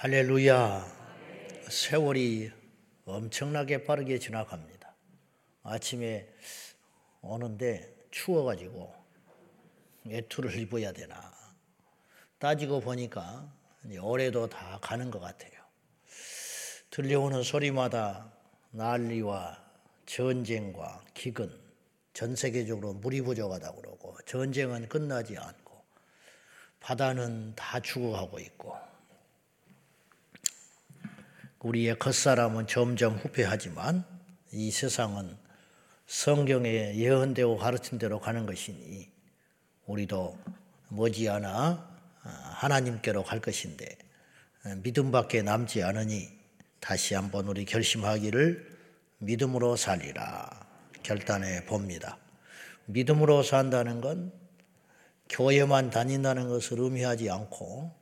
할렐루야. 세월이 엄청나게 빠르게 지나갑니다. 아침에 오는데 추워가지고 외투를 입어야 되나. 따지고 보니까 올해도 다 가는 것 같아요. 들려오는 소리마다 난리와 전쟁과 기근, 전 세계적으로 물이 부족하다고 그러고 전쟁은 끝나지 않고 바다는 다 죽어가고 있고 우리의 겉사람은 점점 후퇴하지만 이 세상은 성경에 예언되고 가르친 대로 가는 것이니 우리도 머지않아 하나님께로 갈 것인데 믿음밖에 남지 않으니 다시 한번 우리 결심하기를 믿음으로 살리라 결단해 봅니다. 믿음으로 산다는 건 교회만 다닌다는 것을 의미하지 않고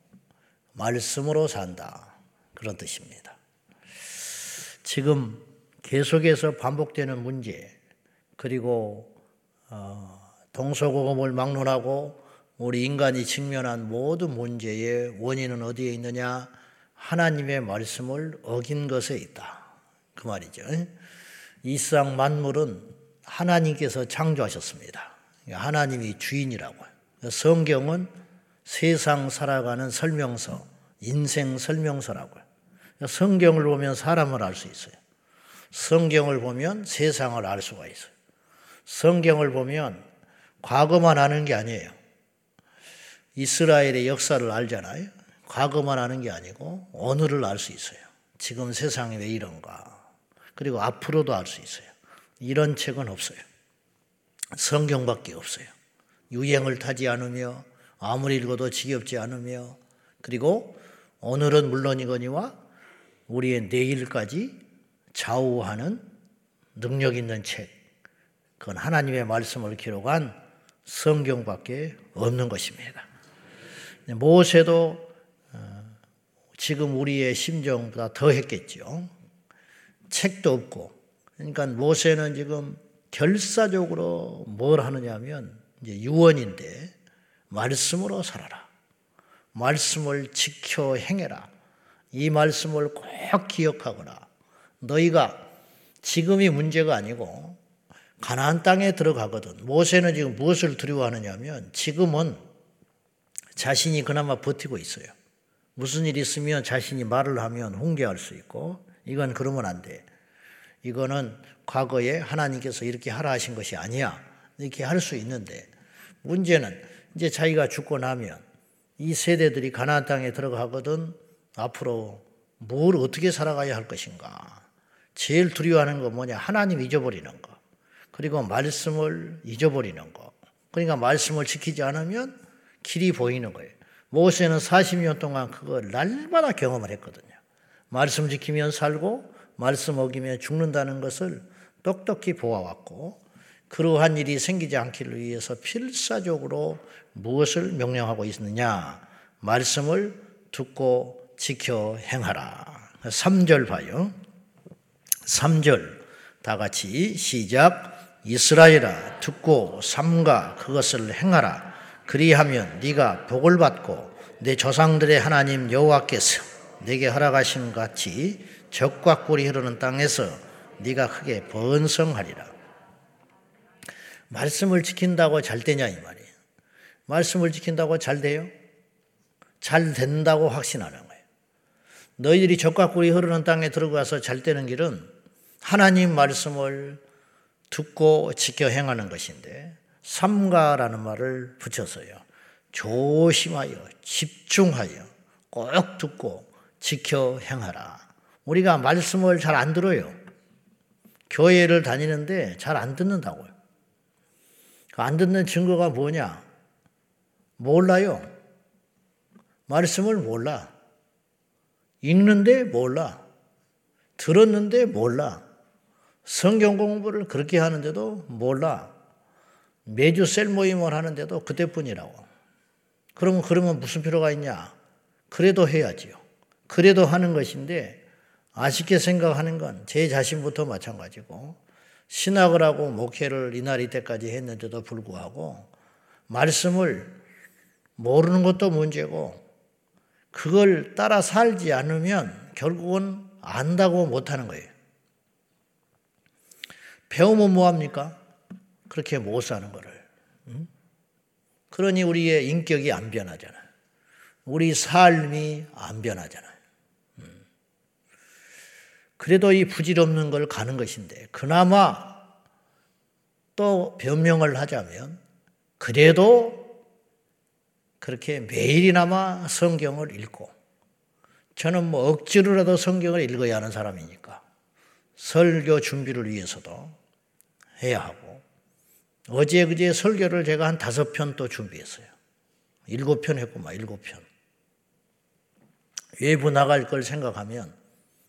말씀으로 산다 그런 뜻입니다. 지금 계속해서 반복되는 문제 그리고 어, 동서고금을 막론하고 우리 인간이 직면한 모든 문제의 원인은 어디에 있느냐? 하나님의 말씀을 어긴 것에 있다. 그 말이죠. 이 세상 만물은 하나님께서 창조하셨습니다. 하나님이 주인이라고요. 성경은 세상 살아가는 설명서, 인생 설명서라고요. 성경을 보면 사람을 알 수 있어요. 성경을 보면 세상을 알 수가 있어요. 성경을 보면 과거만 아는 게 아니에요. 이스라엘의 역사를 알잖아요. 과거만 아는 게 아니고 오늘을 알 수 있어요. 지금 세상이 왜 이런가. 그리고 앞으로도 알 수 있어요. 이런 책은 없어요. 성경밖에 없어요. 유행을 타지 않으며 아무리 읽어도 지겹지 않으며 그리고 오늘은 물론이거니와 우리의 내일까지 좌우하는 능력 있는 책. 그건 하나님의 말씀을 기록한 성경밖에 없는 것입니다. 모세도 어, 지금 우리의 심정보다 더 했겠죠. 책도 없고. 그러니까 모세는 지금 결사적으로 뭘 하느냐면 이제 유언인데 말씀으로 살아라. 말씀을 지켜 행해라. 이 말씀을 꼭 기억하거나 너희가 지금이 문제가 아니고 가나안 땅에 들어가거든. 모세는 지금 무엇을 두려워하느냐면 지금은 자신이 그나마 버티고 있어요. 무슨 일 있으면 자신이 말을 하면 훈계할 수 있고 이건 그러면 안 돼. 이거는 과거에 하나님께서 이렇게 하라 하신 것이 아니야. 이렇게 할 수 있는데 문제는 이제 자기가 죽고 나면 이 세대들이 가나안 땅에 들어가거든 앞으로 뭘 어떻게 살아가야 할 것인가. 제일 두려워하는 건 뭐냐? 하나님 잊어버리는 거. 그리고 말씀을 잊어버리는 거. 그러니까 말씀을 지키지 않으면 길이 보이는 거예요. 모세는 40년 동안 그걸 날마다 경험을 했거든요. 말씀 지키면 살고 말씀 어기면 죽는다는 것을 똑똑히 보아왔고 그러한 일이 생기지 않기를 위해서 필사적으로 무엇을 명령하고 있느냐? 말씀을 듣고 지켜 행하라. 3절 봐요. 3절 다 같이 시작. 이스라엘아 듣고 삼가 그것을 행하라. 그리하면 네가 복을 받고 내 조상들의 하나님 여호와께서 내게 허락하신 같이 적과 꿀이 흐르는 땅에서 네가 크게 번성하리라. 말씀을 지킨다고 잘 되냐 이 말이에요. 말씀을 지킨다고 잘 돼요? 잘 된다고 확신하는 너희들이 적과 꿀이 흐르는 땅에 들어가서 잘 되는 길은 하나님 말씀을 듣고 지켜 행하는 것인데 삼가라는 말을 붙여서요. 조심하여 집중하여 꼭 듣고 지켜 행하라. 우리가 말씀을 잘 안 들어요. 교회를 다니는데 잘 안 듣는다고요. 그안 듣는 증거가 뭐냐? 몰라요. 말씀을 몰라. 읽는데 몰라. 들었는데 몰라. 성경 공부를 그렇게 하는데도 몰라. 매주 셀 모임을 하는데도 그때뿐이라고. 그러면 그러면 무슨 필요가 있냐? 그래도 해야지요. 그래도 하는 것인데 아쉽게 생각하는 건 제 자신부터 마찬가지고 신학을 하고 목회를 이날 이때까지 했는데도 불구하고 말씀을 모르는 것도 문제고 그걸 따라 살지 않으면 결국은 안다고 못하는 거예요. 배우면 뭐합니까? 그렇게 못 사는 거를. 그러니 우리의 인격이 안 변하잖아요. 우리 삶이 안 변하잖아요. 그래도 이 부질없는 걸 가는 것인데, 그나마 또 변명을 하자면, 그래도 그렇게 매일이나마 성경을 읽고, 저는 뭐 억지로라도 성경을 읽어야 하는 사람이니까, 설교 준비를 위해서도 해야 하고, 어제 그제 설교를 제가 한 다섯 편 또 준비했어요. 일곱 편 했구만, 일곱 편. 외부 나갈 걸 생각하면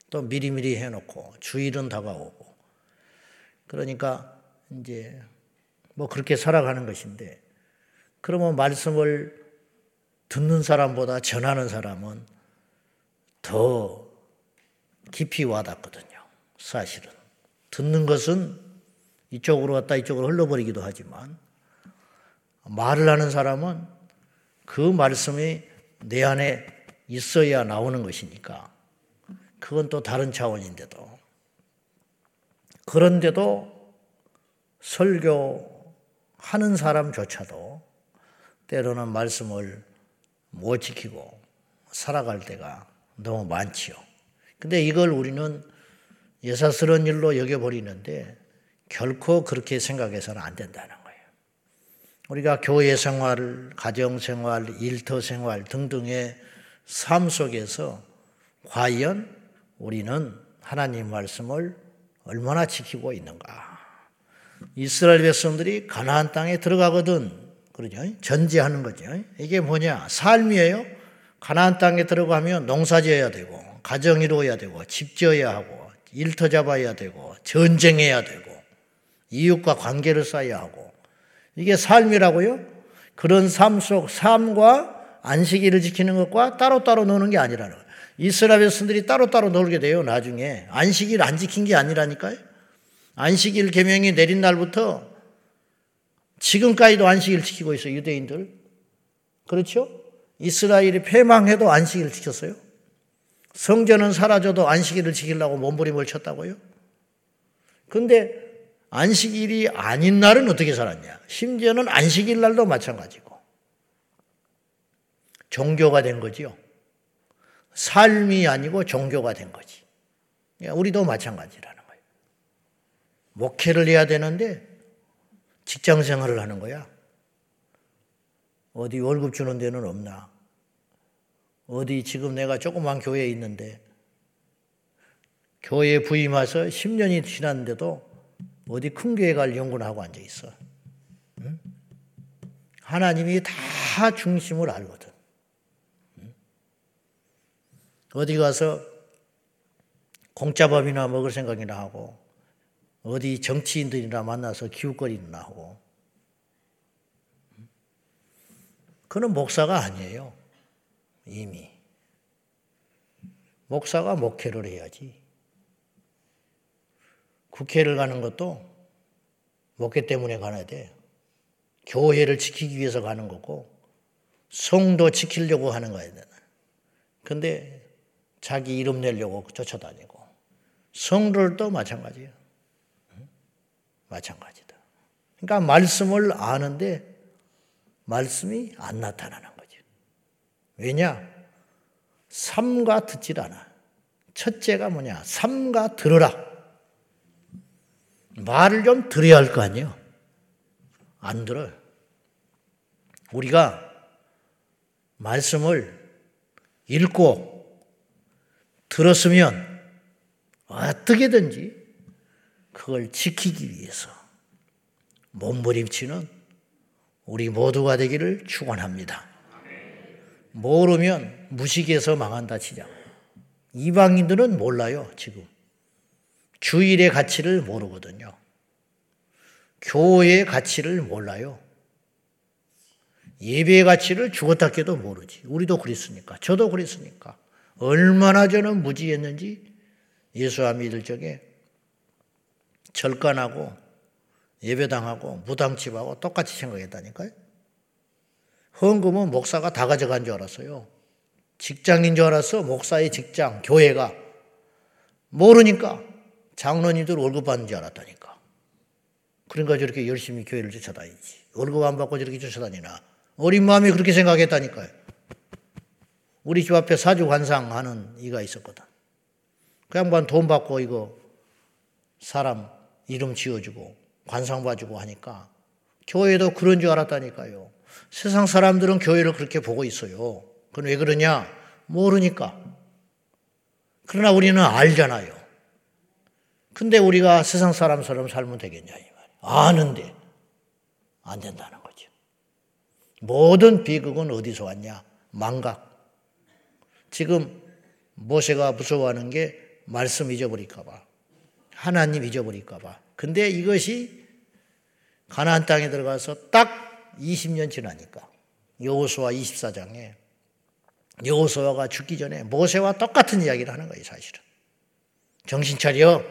또 미리미리 해놓고 주일은 다가오고 그러니까 이제 뭐 그렇게 살아가는 것인데 그러면 말씀을 듣는 사람보다 전하는 사람은 더 깊이 와닿거든요. 사실은 듣는 것은 이쪽으로 갔다 이쪽으로 흘러버리기도 하지만 말을 하는 사람은 그 말씀이 내 안에 있어야 나오는 것이니까 그건 또 다른 차원인데도 그런데도 설교하는 사람조차도 때로는 말씀을 못 지키고 살아갈 때가 너무 많지요. 근데 이걸 우리는 예사스러운 일로 여겨버리는데 결코 그렇게 생각해서는 안 된다는 거예요. 우리가 교회 생활, 가정 생활, 일터 생활 등등의 삶 속에서 과연 우리는 하나님 말씀을 얼마나 지키고 있는가? 이스라엘 백성들이 가나안 땅에 들어가거든 그러죠. 전제하는 거죠. 이게 뭐냐? 삶이에요. 가나안 땅에 들어가면 농사 지어야 되고 가정 이루어야 되고 집 지어야 하고 일터 잡아야 되고 전쟁해야 되고 이웃과 관계를 쌓아야 하고 이게 삶이라고요? 그런 삶 속 삶과 안식일을 지키는 것과 따로따로 노는 게 아니라는 거예요. 이스라엘 백성들이 따로따로 놀게 돼요, 나중에. 안식일 안 지킨 게 아니라니까요. 안식일 계명이 내린 날부터 지금까지도 안식일 지키고 있어요, 유대인들. 그렇죠? 이스라엘이 패망해도 안식일 지켰어요. 성전은 사라져도 안식일을 지키려고 몸부림을 쳤다고요? 근데 안식일이 아닌 날은 어떻게 살았냐? 심지어는 안식일 날도 마찬가지고. 종교가 된 거지요. 삶이 아니고 종교가 된 거지. 우리도 마찬가지라는 거예요. 목회를 해야 되는데 직장 생활을 하는 거야. 어디 월급 주는 데는 없나? 어디 지금 내가 조그만 교회에 있는데 교회에 부임해서 10년이 지났는데도 어디 큰 교회 갈 연구를 하고 앉아 있어. 응? 하나님이 다 중심을 알거든. 어디 가서 공짜밥이나 먹을 생각이나 하고 어디 정치인들이나 만나서 기웃거리나 하고 그는 목사가 아니에요. 이미. 목사가 목회를 해야지. 국회를 가는 것도 목회 때문에 가야 돼. 교회를 지키기 위해서 가는 거고, 성도 지키려고 하는 거야. 근데 자기 이름 내려고 쫓아다니고 성를 또 마찬가지예요. 마찬가지다. 그러니까 말씀을 아는데 말씀이 안 나타나는 거죠. 왜냐? 삼가 듣질 않아. 첫째가 뭐냐? 삼가 들으라. 말을 좀 들어야 할 거 아니에요? 안 들어요. 우리가 말씀을 읽고 들었으면 어떻게든지 그걸 지키기 위해서 몸부림치는 우리 모두가 되기를 축원합니다. 모르면 무식해서 망한다 치자. 이방인들은 몰라요, 지금. 주일의 가치를 모르거든요. 교회의 가치를 몰라요. 예배의 가치를 죽었다 깨도 모르지. 우리도 그랬으니까. 저도 그랬으니까. 얼마나 저는 무지했는지 예수와 믿을 적에 절간하고 예배당하고 무당집하고 똑같이 생각했다니까요. 헌금은 목사가 다 가져간 줄 알았어요. 직장인 줄 알았어. 목사의 직장, 교회가. 모르니까 장로님들 월급 받는 줄 알았다니까. 그러니까 저렇게 열심히 교회를 쫓아다니지. 월급 안 받고 저렇게 쫓아다니나. 어린 마음이 그렇게 생각했다니까요. 우리 집 앞에 사주 관상하는 이가 있었거든. 그 양반 돈 받고 이거 사람 이름 지어주고 관상 봐주고 하니까 교회도 그런 줄 알았다니까요. 세상 사람들은 교회를 그렇게 보고 있어요. 그건 왜 그러냐? 모르니까. 그러나 우리는 알잖아요. 근데 우리가 세상 사람처럼 살면 되겠냐, 이 말이에요. 아는데 안 된다는 거죠. 모든 비극은 어디서 왔냐? 망각. 지금 모세가 무서워하는 게 말씀 잊어버릴까 봐. 하나님 잊어버릴까 봐. 근데 이것이 가나안 땅에 들어가서 딱 20년 지나니까 여호수아 24장에 여호수아가 죽기 전에 모세와 똑같은 이야기를 하는 거예요, 사실은. 정신 차려.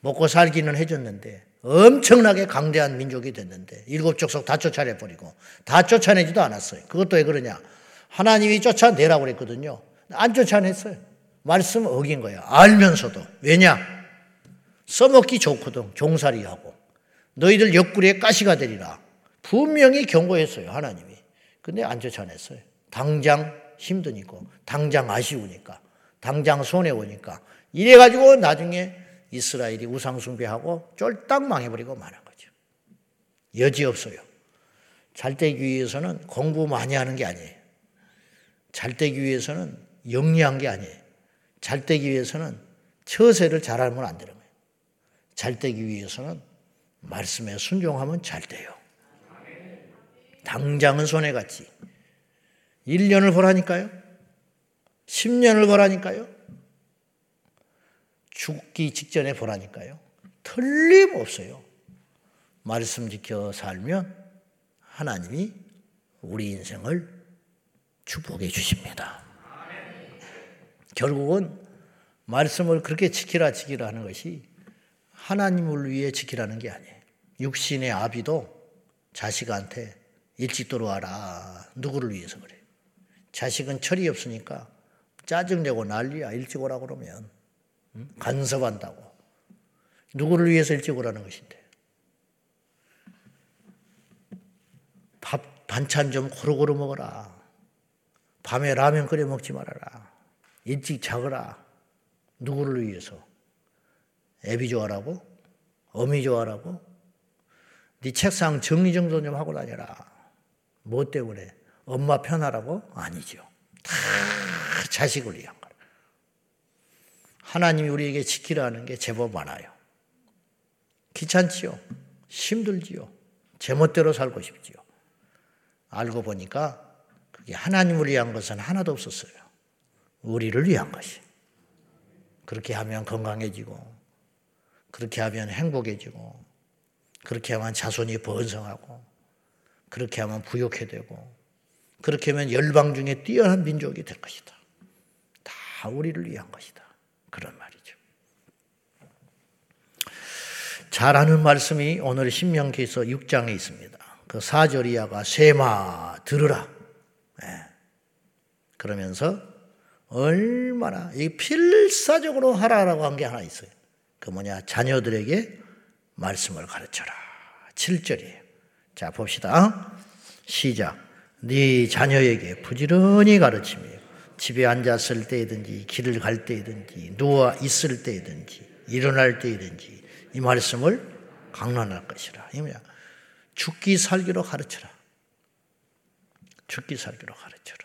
먹고 살기는 해줬는데 엄청나게 강대한 민족이 됐는데 일곱 족속 다 쫓아내 버리고 다 쫓아내지도 않았어요. 그것도 왜 그러냐? 하나님이 쫓아내라고 그랬거든요. 안 쫓아냈어요. 말씀 어긴 거야. 알면서도. 왜냐? 써먹기 좋거든. 종살이하고. 너희들 옆구리에 가시가 되리라. 분명히 경고했어요. 하나님이. 근데 안 쫓아냈어요. 당장 힘드니까. 당장 아쉬우니까. 당장 손해오니까. 이래가지고 나중에 이스라엘이 우상숭배하고 쫄딱 망해버리고 마는 거죠. 여지없어요. 잘 되기 위해서는 공부 많이 하는 게 아니에요. 잘 되기 위해서는 영리한 게 아니에요. 잘 되기 위해서는 처세를 잘 알면 안 되는 거예요. 잘 되기 위해서는 말씀에 순종하면 잘 돼요. 당장은 손해같이. 1년을 보라니까요? 10년을 보라니까요? 죽기 직전에 보라니까요? 틀림없어요. 말씀 지켜 살면 하나님이 우리 인생을 축복해 주십니다. 결국은 말씀을 그렇게 지키라 지키라 하는 것이 하나님을 위해 지키라는 게 아니에요. 육신의 아비도 자식한테 일찍 들어와라. 누구를 위해서 그래. 자식은 철이 없으니까 짜증내고 난리야. 일찍 오라 그러면. 간섭한다고. 누구를 위해서 일찍 오라는 것인데. 밥, 반찬 좀 고루고루 먹어라. 밤에 라면 끓여 먹지 말아라. 일찍 자거라. 누구를 위해서? 애비 좋아라고? 어미 좋아라고? 네 책상 정리정돈 좀 하고 다녀라. 뭐 때문에? 엄마 편하라고? 아니죠. 다 자식을 위한 거라. 하나님이 우리에게 지키라는 게 제법 많아요. 귀찮지요. 힘들지요. 제멋대로 살고 싶지요. 알고 보니까 그게 하나님을 위한 것은 하나도 없었어요. 우리를 위한 것이. 그렇게 하면 건강해지고, 그렇게 하면 행복해지고, 그렇게 하면 자손이 번성하고, 그렇게 하면 부욕해 되고, 그렇게 하면 열방 중에 뛰어난 민족이 될 것이다. 다 우리를 위한 것이다. 그런 말이죠. 잘 아는 말씀이 오늘 신명기에서 6장에 있습니다. 그 4절 이하가 세마 들으라. 네. 그러면서 얼마나 이 필사적으로 하라라고 한 게 하나 있어요. 그 뭐냐 자녀들에게 말씀을 가르쳐라. 7절이에요. 자 봅시다. 시작. 네 자녀에게 부지런히 가르치며 집에 앉았을 때든지 길을 갈 때든지 누워 있을 때든지 일어날 때든지 이 말씀을 강론할 것이라. 이 뭐야? 죽기 살기로 가르쳐라. 죽기 살기로 가르쳐라.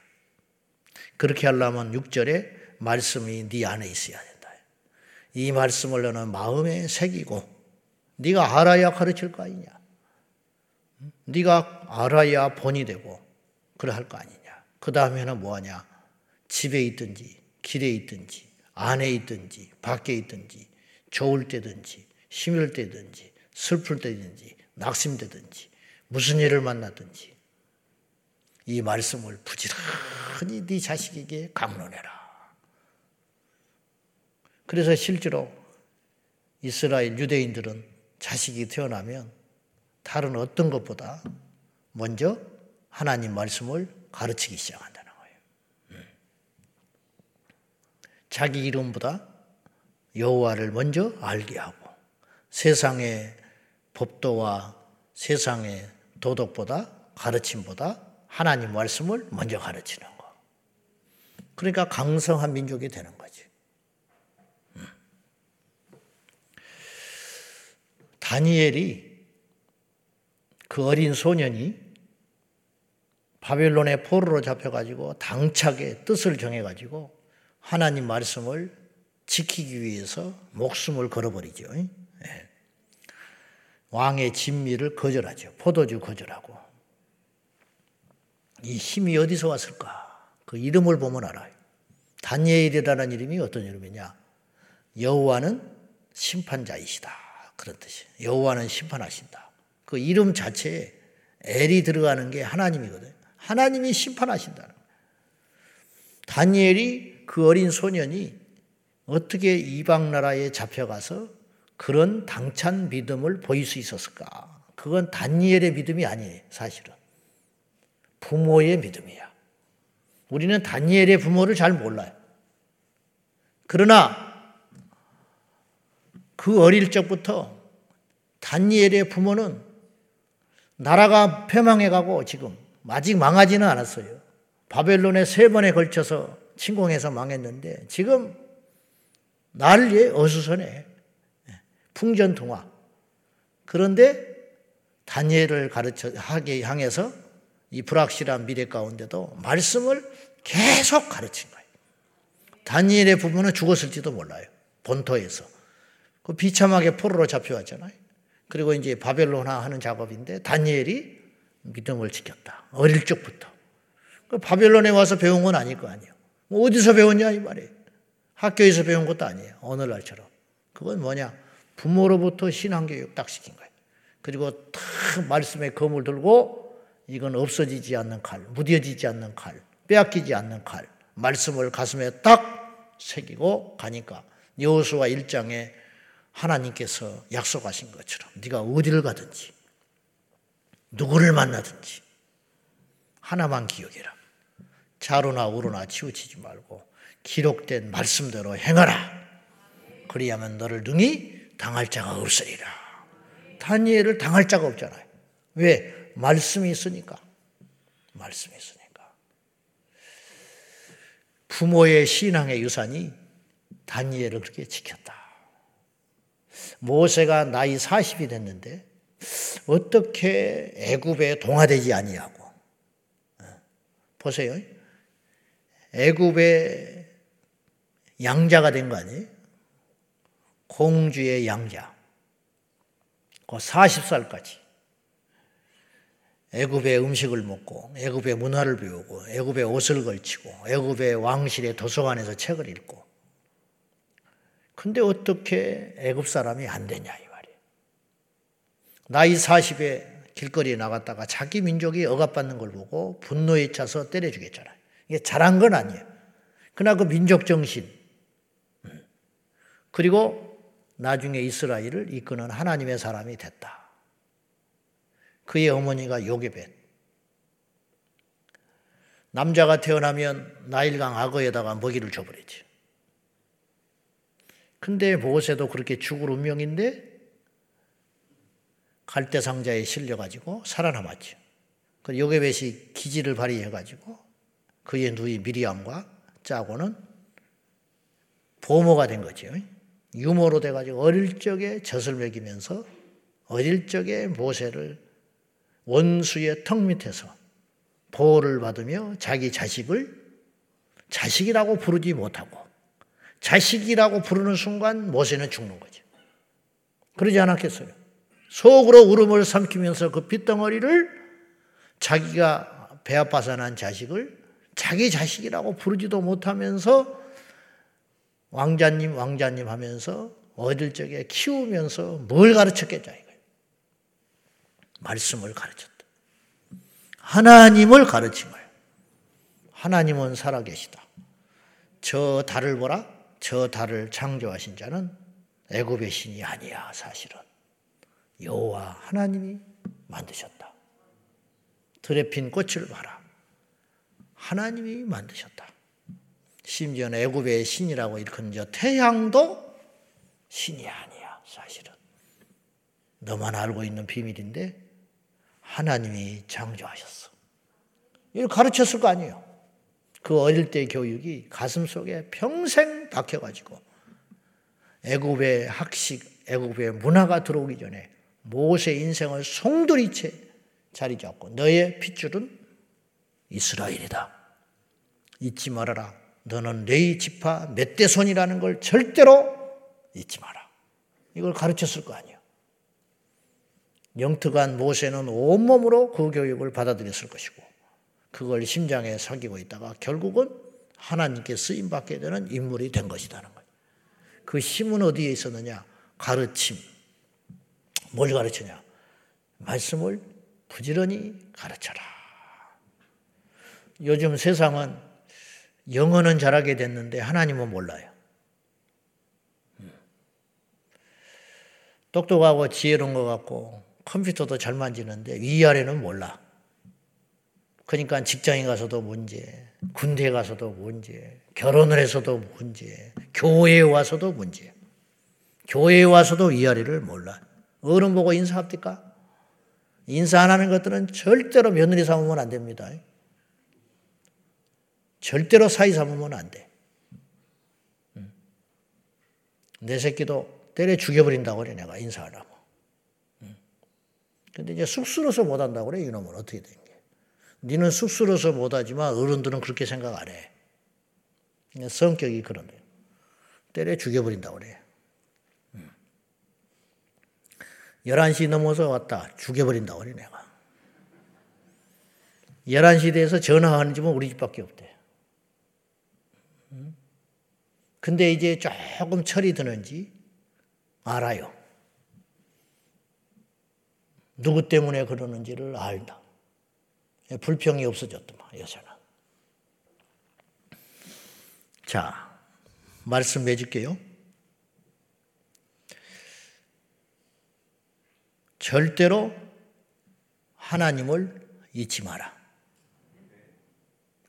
그렇게 하려면 6절에 말씀이 네 안에 있어야 된다. 이 말씀을 너는 마음에 새기고 네가 알아야 가르칠 거 아니냐. 네가 알아야 본이 되고 그래 할거 아니냐. 그 다음에는 뭐하냐. 집에 있든지 길에 있든지 안에 있든지 밖에 있든지 좋을 때든지 힘을 때든지 슬플 때든지 낙심되든지 무슨 일을 만나든지 이 말씀을 부지런히 네 자식에게 강론해라. 그래서 실제로 이스라엘 유대인들은 자식이 태어나면 다른 어떤 것보다 먼저 하나님 말씀을 가르치기 시작한다는 거예요. 음. 자기 이름보다 여호와를 먼저 알게 하고 세상의 법도와 세상의 도덕보다 가르침보다 하나님 말씀을 먼저 가르치는 거. 그러니까 강성한 민족이 되는 거지. 다니엘이 그 어린 소년이 바벨론의 포로로 잡혀가지고 당차게 뜻을 정해가지고 하나님 말씀을 지키기 위해서 목숨을 걸어버리죠. 예. 왕의 진미를 거절하죠. 포도주 거절하고. 이 힘이 어디서 왔을까? 그 이름을 보면 알아요. 다니엘이라는 이름이 어떤 이름이냐? 여호와는 심판자이시다. 그런 뜻이에요. 여호와는 심판하신다. 그 이름 자체에 엘이 들어가는 게 하나님이거든요. 하나님이 심판하신다는 거예요. 다니엘이 그 어린 소년이 어떻게 이방 나라에 잡혀가서 그런 당찬 믿음을 보일 수 있었을까? 그건 다니엘의 믿음이 아니에요, 사실은. 부모의 믿음이야. 우리는 다니엘의 부모를 잘 몰라요. 그러나 그 어릴 적부터 다니엘의 부모는 나라가 패망해가고 지금 아직 망하지는 않았어요. 바벨론에 세 번에 걸쳐서 침공해서 망했는데 지금 난리에 어수선해. 풍전통화. 그런데 다니엘을 가르쳐 하게 향해서 이 불확실한 미래 가운데도 말씀을 계속 가르친 거예요. 다니엘의 부부는 죽었을지도 몰라요. 본토에서. 그 비참하게 포로로 잡혀왔잖아요. 그리고 이제 바벨론화 하는 작업인데 다니엘이 믿음을 지켰다. 어릴 적부터. 그 바벨론에 와서 배운 건 아닐 거 아니에요. 뭐 어디서 배웠냐 이 말이에요. 학교에서 배운 것도 아니에요. 오늘날처럼. 그건 뭐냐? 부모로부터 신앙교육 딱 시킨 거예요. 그리고 탁 말씀의 검을 들고 이건 없어지지 않는 칼, 무뎌지지 않는 칼, 빼앗기지 않는 칼, 말씀을 가슴에 딱 새기고 가니까 여호수아 1장에 하나님께서 약속하신 것처럼 네가 어디를 가든지 누구를 만나든지 하나만 기억해라. 자로나 우로나 치우치지 말고 기록된 말씀대로 행하라. 그리하면 너를 능히 당할 자가 없으리라. 다니엘을 당할 자가 없잖아요. 왜? 말씀이 있으니까. 말씀이 있으니까. 부모의 신앙의 유산이 다니엘을 그렇게 지켰다. 모세가 나이 40이 됐는데 어떻게 애굽에 동화되지 아니하고 어, 보세요. 애굽의 양자가 된 거 아니에요? 공주의 양자. 그 40살까지 애굽의 음식을 먹고 애굽의 문화를 배우고 애굽의 옷을 걸치고 애굽의 왕실의 도서관에서 책을 읽고 근데 어떻게 애굽 사람이 안 되냐 이 말이에요. 나이 40에 길거리에 나갔다가 자기 민족이 억압받는 걸 보고 분노에 차서 때려 죽였잖아요. 이게 잘한 건 아니에요. 그러나 그 민족 정신 음. 그리고 나중에 이스라엘을 이끄는 하나님의 사람이 됐다. 그의 어머니가 요게벳. 남자가 태어나면 나일강 악어에다가 먹이를 줘버리지. 근데 모세도 그렇게 죽을 운명인데 갈대 상자에 실려 가지고 살아남았죠. 그 요게벳이 기지를 발휘해 가지고 그의 누이 미리암과 짜고는 보모가 된 거죠. 유모로 돼 가지고 어릴 적에 젖을 먹이면서 어릴 적에 모세를 원수의 턱 밑에서 보호를 받으며 자기 자식을 자식이라고 부르지 못하고 자식이라고 부르는 순간 모세는 죽는 거죠. 그러지 않았겠어요? 속으로 울음을 삼키면서 그 핏덩어리를 자기가 배 아파서 난 자식을 자기 자식이라고 부르지도 못하면서 왕자님, 왕자님 하면서 어릴 적에 키우면서 뭘 가르쳤겠냐 이거예요. 말씀을 가르쳤다. 하나님을 가르친 거예요. 하나님은 살아계시다. 저 달을 보라. 저 달을 창조하신 자는 애굽의 신이 아니야, 사실은. 여호와 하나님이 만드셨다. 들에 핀 꽃을 봐라. 하나님이 만드셨다. 심지어 애굽의 신이라고 일컫는 저 태양도 신이 아니야 사실은 너만 알고 있는 비밀인데 하나님이 창조하셨어. 이걸 가르쳤을 거 아니에요. 그 어릴 때 교육이 가슴 속에 평생 박혀가지고 애굽의 학식, 애굽의 문화가 들어오기 전에 모세 인생을 송두리째 자리 잡고 너의 핏줄은 이스라엘이다. 잊지 말아라. 너는 레이 지파 멧대손이라는 걸 절대로 잊지 마라. 이걸 가르쳤을 거 아니에요. 영특한 모세는 온몸으로 그 교육을 받아들였을 것이고 그걸 심장에 새기고 있다가 결국은 하나님께 쓰임 받게 되는 인물이 된 것이라는 거예요. 그 힘은 어디에 있었느냐? 가르침. 뭘 가르치냐? 말씀을 부지런히 가르쳐라. 요즘 세상은 영어는 잘하게 됐는데 하나님은 몰라요. 음. 똑똑하고 지혜로운 것 같고 컴퓨터도 잘 만지는데 위아래는 몰라. 그러니까 직장에 가서도 문제, 군대 가서도 문제, 결혼을 해서도 문제, 교회에 와서도 문제. 교회에 와서도 위아래를 몰라. 어른 보고 인사합니까? 인사 안 하는 것들은 절대로 며느리 삼으면 안 됩니다. 절대로 사이 삼으면 안 돼. 내 새끼도 때려 죽여버린다고 그래, 내가 인사하라고. 근데 이제 쑥스러워서 못한다고 그래, 이놈은 어떻게 된 게. 니는 쑥스러워서 못하지만 어른들은 그렇게 생각 안 해. 성격이 그런데. 때려 죽여버린다고 그래. 11시 넘어서 왔다. 죽여버린다고 그래, 내가. 11시 돼서 전화하는 집은 우리 집밖에 없대. 근데 이제 조금 철이 드는지 알아요. 누구 때문에 그러는지를 알다. 불평이 없어졌더만, 여자는. 자, 말씀 해줄게요. 절대로 하나님을 잊지 마라.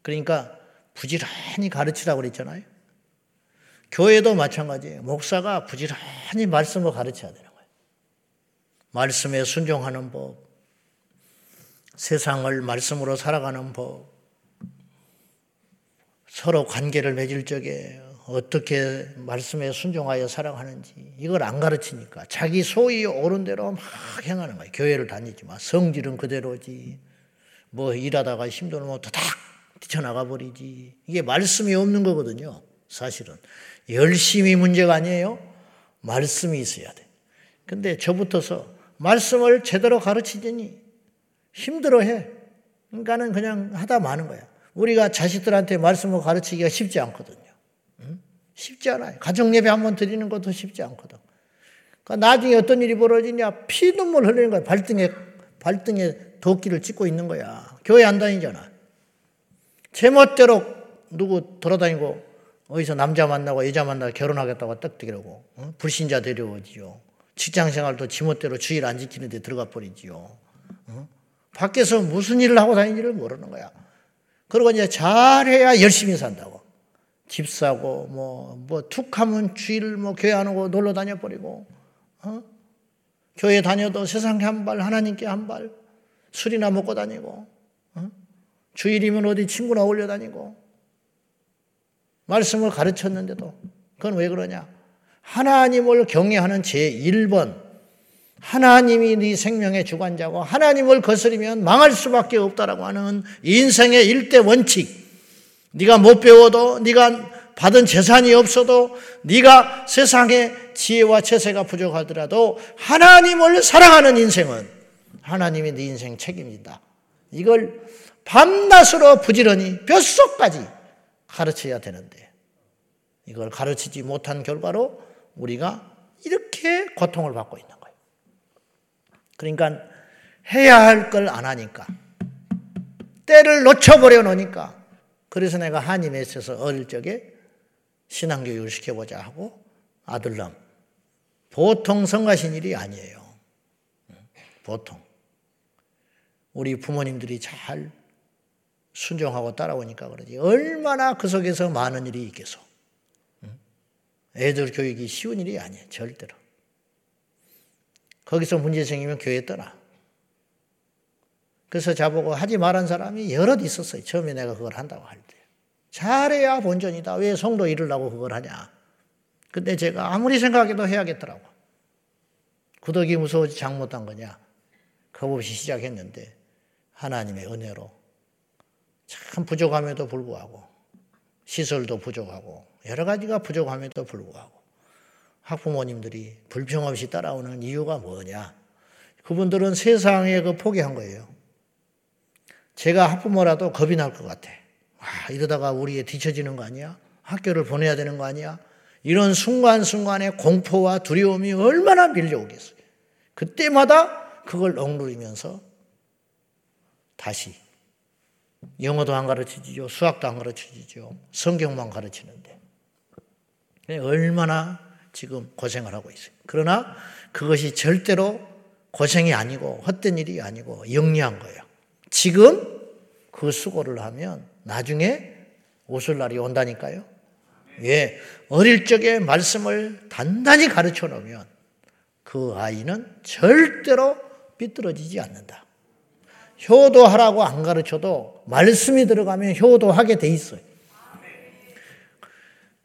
그러니까 부지런히 가르치라고 그랬잖아요. 교회도 마찬가지예요. 목사가 부지런히 말씀을 가르쳐야 되는 거예요. 말씀에 순종하는 법, 세상을 말씀으로 살아가는 법, 서로 관계를 맺을 적에 어떻게 말씀에 순종하여 살아가는지 이걸 안 가르치니까 자기 소위 옳은 대로 막 행하는 거예요. 교회를 다니지만 성질은 그대로지. 뭐 일하다가 힘들면 뭐탁 뛰쳐나가 버리지. 이게 말씀이 없는 거거든요. 사실은 열심히 문제가 아니에요. 말씀이 있어야 돼. 근데 저부터서 말씀을 제대로 가르치더니 힘들어해. 그러니까는 그냥 하다 마는 거야. 우리가 자식들한테 말씀을 가르치기가 쉽지 않거든요. 쉽지 않아요. 가정 예배 한번 드리는 것도 쉽지 않거든. 그러니까 나중에 어떤 일이 벌어지냐? 피 눈물 흘리는 거야. 발등에 발등에 도끼를 찍고 있는 거야. 교회 안 다니잖아. 제멋대로 누구 돌아다니고 어디서 남자 만나고 여자 만나고 결혼하겠다고 떡대기라고 어? 불신자 데려오지요. 직장 생활도 지멋대로 주일 안 지키는데 들어가 버리지요. 어? 밖에서 무슨 일을 하고 다니는지를 모르는 거야. 그리고 이제 잘해야 열심히 산다고. 집 사고 뭐 뭐 툭 하면 주일 뭐 교회 안 오고 놀러 다녀 버리고 어? 교회 다녀도 세상에 한 발 하나님께 한 발 술이나 먹고 다니고 어? 주일이면 어디 친구나 올려 다니고 말씀을 가르쳤는데도 그건 왜 그러냐? 하나님을 경외하는 제 1번 하나님이 네 생명의 주관자고 하나님을 거스리면 망할 수밖에 없다라고 하는 인생의 일대 원칙 네가 못 배워도 네가 받은 재산이 없어도 네가 세상에 지혜와 체세가 부족하더라도 하나님을 사랑하는 인생은 하나님이 네 인생 책임진다. 이걸 밤낮으로 부지런히 뼛속까지 가르쳐야 되는데 이걸 가르치지 못한 결과로 우리가 이렇게 고통을 받고 있는. 그러니까 해야 할 걸 안 하니까 때를 놓쳐버려 놓으니까 그래서 내가 한임에 있어서 어릴 적에 신앙교육을 시켜보자 하고 아들남. 보통 성가신 일이 아니에요. 보통. 우리 부모님들이 잘 순종하고 따라오니까 그러지. 얼마나 그 속에서 많은 일이 있겠어. 애들 교육이 쉬운 일이 아니에요. 절대로. 거기서 문제 생기면 교회 떠나. 그래서 자보고 하지 말한 사람이 여럿 있었어요. 처음에 내가 그걸 한다고 할 때. 잘해야 본전이다. 왜 성도 이으려고 그걸 하냐. 근데 제가 아무리 생각해도 해야겠더라고. 구덕이 무서워지 잘못한 거냐. 겁없이 시작했는데 하나님의 은혜로 참 부족함에도 불구하고 시설도 부족하고 여러 가지가 부족함에도 불구하고 학부모님들이 불평 없이 따라오는 이유가 뭐냐? 그분들은 세상에 그 포기한 거예요. 제가 학부모라도 겁이 날 것 같아. 아, 이러다가 우리에 뒤처지는 거 아니야? 학교를 보내야 되는 거 아니야? 이런 순간순간의 공포와 두려움이 얼마나 밀려오겠어요. 그때마다 그걸 억누르면서 다시 영어도 안 가르치지요. 수학도 안 가르치지요. 성경만 가르치는데. 얼마나 지금 고생을 하고 있어요. 그러나 그것이 절대로 고생이 아니고 헛된 일이 아니고 영리한 거예요. 지금 그 수고를 하면 나중에 웃을 날이 온다니까요. 예, 어릴 적에 말씀을 단단히 가르쳐 놓으면 그 아이는 절대로 삐뚤어지지 않는다. 효도하라고 안 가르쳐도 말씀이 들어가면 효도하게 돼 있어요.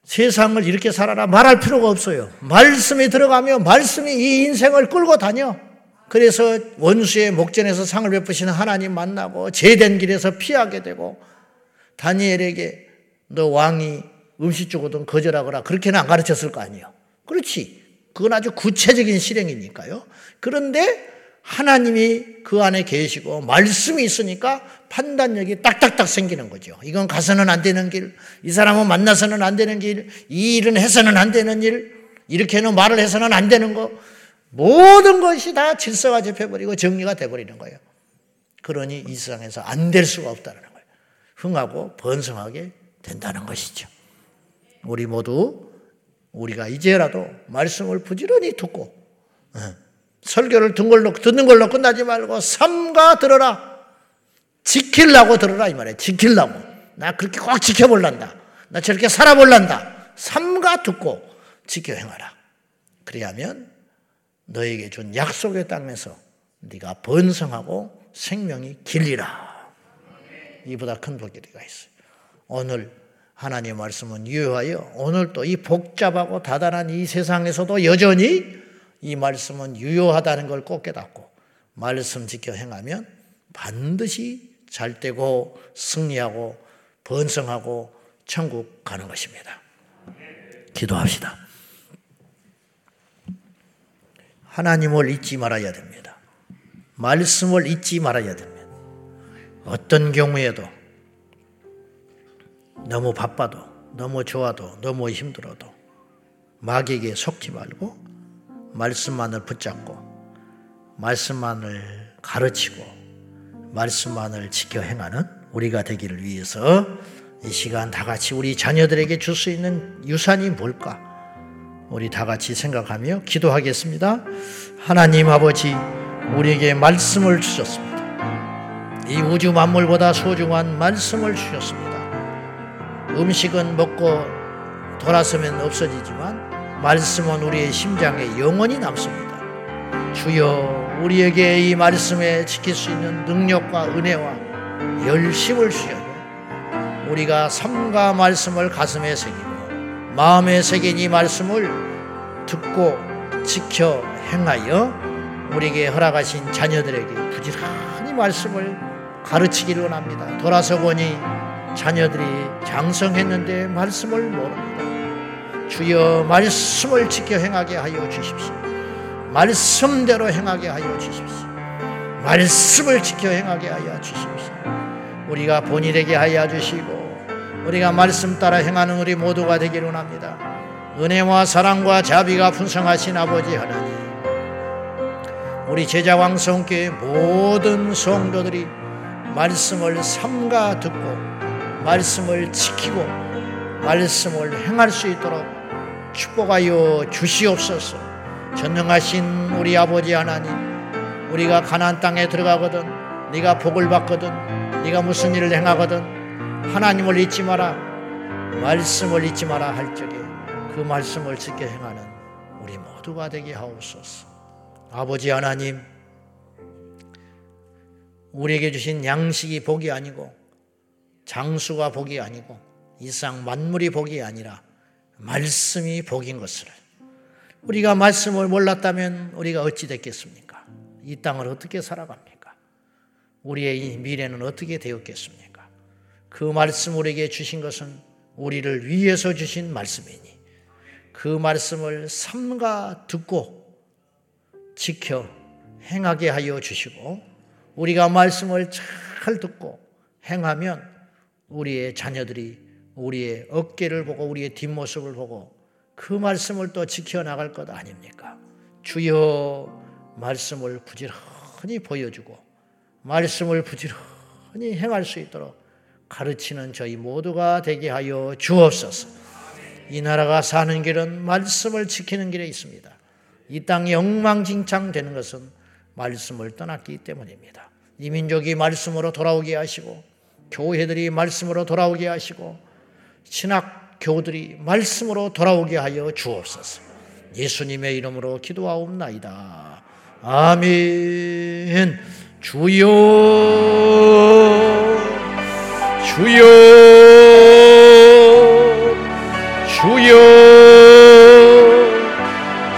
세상을 이렇게 살아라 말할 필요가 없어요. 말씀이 들어가면 말씀이 이 인생을 끌고 다녀. 그래서 원수의 목전에서 상을 베푸시는 하나님 만나고 제된 길에서 피하게 되고 다니엘에게 너 왕이 음식 주거든 거절하거라 그렇게는 안 가르쳤을 거 아니에요. 그렇지. 그건 아주 구체적인 실행이니까요. 그런데 하나님이 그 안에 계시고 말씀이 있으니까 판단력이 딱딱딱 생기는 거죠. 이건 가서는 안 되는 길, 이 사람은 만나서는 안 되는 길, 이 일은 해서는 안 되는 일, 이렇게는 말을 해서는 안 되는 거, 모든 것이 다 질서가 잡혀버리고 정리가 돼버리는 거예요. 그러니 이 세상에서 안 될 수가 없다는 거예요. 흥하고 번성하게 된다는 것이죠. 우리 모두 우리가 이제라도 말씀을 부지런히 듣고 어, 설교를 듣는 걸로, 듣는 걸로 끝나지 말고 삼가 들어라. 지킬라고 들어라 이 말이에요. 지킬라고. 나 그렇게 꼭 지켜볼란다. 나 저렇게 살아볼란다. 삼가 듣고 지켜 행하라. 그래야면 너에게 준 약속의 땅에서 네가 번성하고 생명이 길리라. 이보다 큰 복이가 있어요. 오늘 하나님의 말씀은 유효하여 오늘 또 이 복잡하고 다단한 이 세상에서도 여전히 이 말씀은 유효하다는 걸 꼭 깨닫고 말씀 지켜 행하면 반드시 잘 되고 승리하고 번성하고 천국 가는 것입니다. 기도합시다. 하나님을 잊지 말아야 됩니다. 말씀을 잊지 말아야 됩니다. 어떤 경우에도 너무 바빠도, 너무 좋아도, 너무 힘들어도 마귀에게 속지 말고 말씀만을 붙잡고 말씀만을 가르치고 말씀만을 지켜 행하는 우리가 되기를 위해서 이 시간 다 같이 우리 자녀들에게 줄 수 있는 유산이 뭘까? 우리 다 같이 생각하며 기도하겠습니다. 하나님 아버지, 우리에게 말씀을 주셨습니다. 이 우주 만물보다 소중한 말씀을 주셨습니다. 음식은 먹고 돌아서면 없어지지만 말씀은 우리의 심장에 영원히 남습니다. 주여 우리에게 이 말씀에 지킬 수 있는 능력과 은혜와 열심을 주셔서 우리가 삶과 말씀을 가슴에 새기고 마음에 새긴 이 말씀을 듣고 지켜 행하여 우리에게 허락하신 자녀들에게 부지런히 말씀을 가르치기를 원합니다. 돌아서 보니 자녀들이 장성했는데 말씀을 모릅니다. 주여 말씀을 지켜 행하게 하여 주십시오. 말씀대로 행하게 하여 주십시오. 말씀을 지켜 행하게 하여 주십시오. 우리가 본일에게 하여 주시고 우리가 말씀 따라 행하는 우리 모두가 되기를 원합니다. 은혜와 사랑과 자비가 풍성하신 아버지 하나님 우리 제자 왕성교회 모든 성도들이 말씀을 삼가 듣고 말씀을 지키고 말씀을 행할 수 있도록 축복하여 주시옵소서. 전능하신 우리 아버지 하나님, 우리가 가나안 땅에 들어가거든 네가 복을 받거든 네가 무슨 일을 행하거든 하나님을 잊지 마라 말씀을 잊지 마라 할 적에 그 말씀을 지켜 행하는 우리 모두가 되게 하옵소서. 아버지 하나님 우리에게 주신 양식이 복이 아니고 장수가 복이 아니고 이상 만물이 복이 아니라 말씀이 복인 것을 우리가 말씀을 몰랐다면 우리가 어찌 됐겠습니까? 이 땅을 어떻게 살아갑니까? 우리의 미래는 어떻게 되었겠습니까? 그 말씀 우리에게 주신 것은 우리를 위해서 주신 말씀이니 그 말씀을 삼가 듣고 지켜 행하게 하여 주시고 우리가 말씀을 잘 듣고 행하면 우리의 자녀들이 우리의 어깨를 보고 우리의 뒷모습을 보고 그 말씀을 또 지켜나갈 것 아닙니까? 주여 말씀을 부지런히 보여주고 말씀을 부지런히 행할 수 있도록 가르치는 저희 모두가 되게 하여 주옵소서. 이 나라가 사는 길은 말씀을 지키는 길에 있습니다. 이 땅이 엉망진창 되는 것은 말씀을 떠났기 때문입니다. 이 민족이 말씀으로 돌아오게 하시고 교회들이 말씀으로 돌아오게 하시고 신학 교들이 말씀으로 돌아오게 하여 주옵소서. 예수님의 이름으로 기도하옵나이다. 아멘. 주여, 주여, 주여,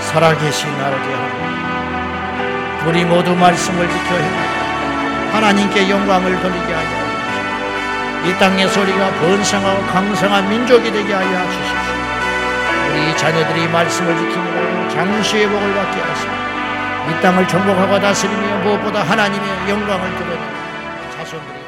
살아계신 아버지 하나님, 우리 모두 말씀을 지켜 하나님께 영광을 돌리게 하여 이 땅의 소리가 번성하고 강성한 민족이 되게 하여 주십시오. 우리 자녀들이 말씀을 지키므로 장수의 복을 받게 하시고 이 땅을 정복하고 다스리며 무엇보다 하나님의 영광을 드러내는 자손들이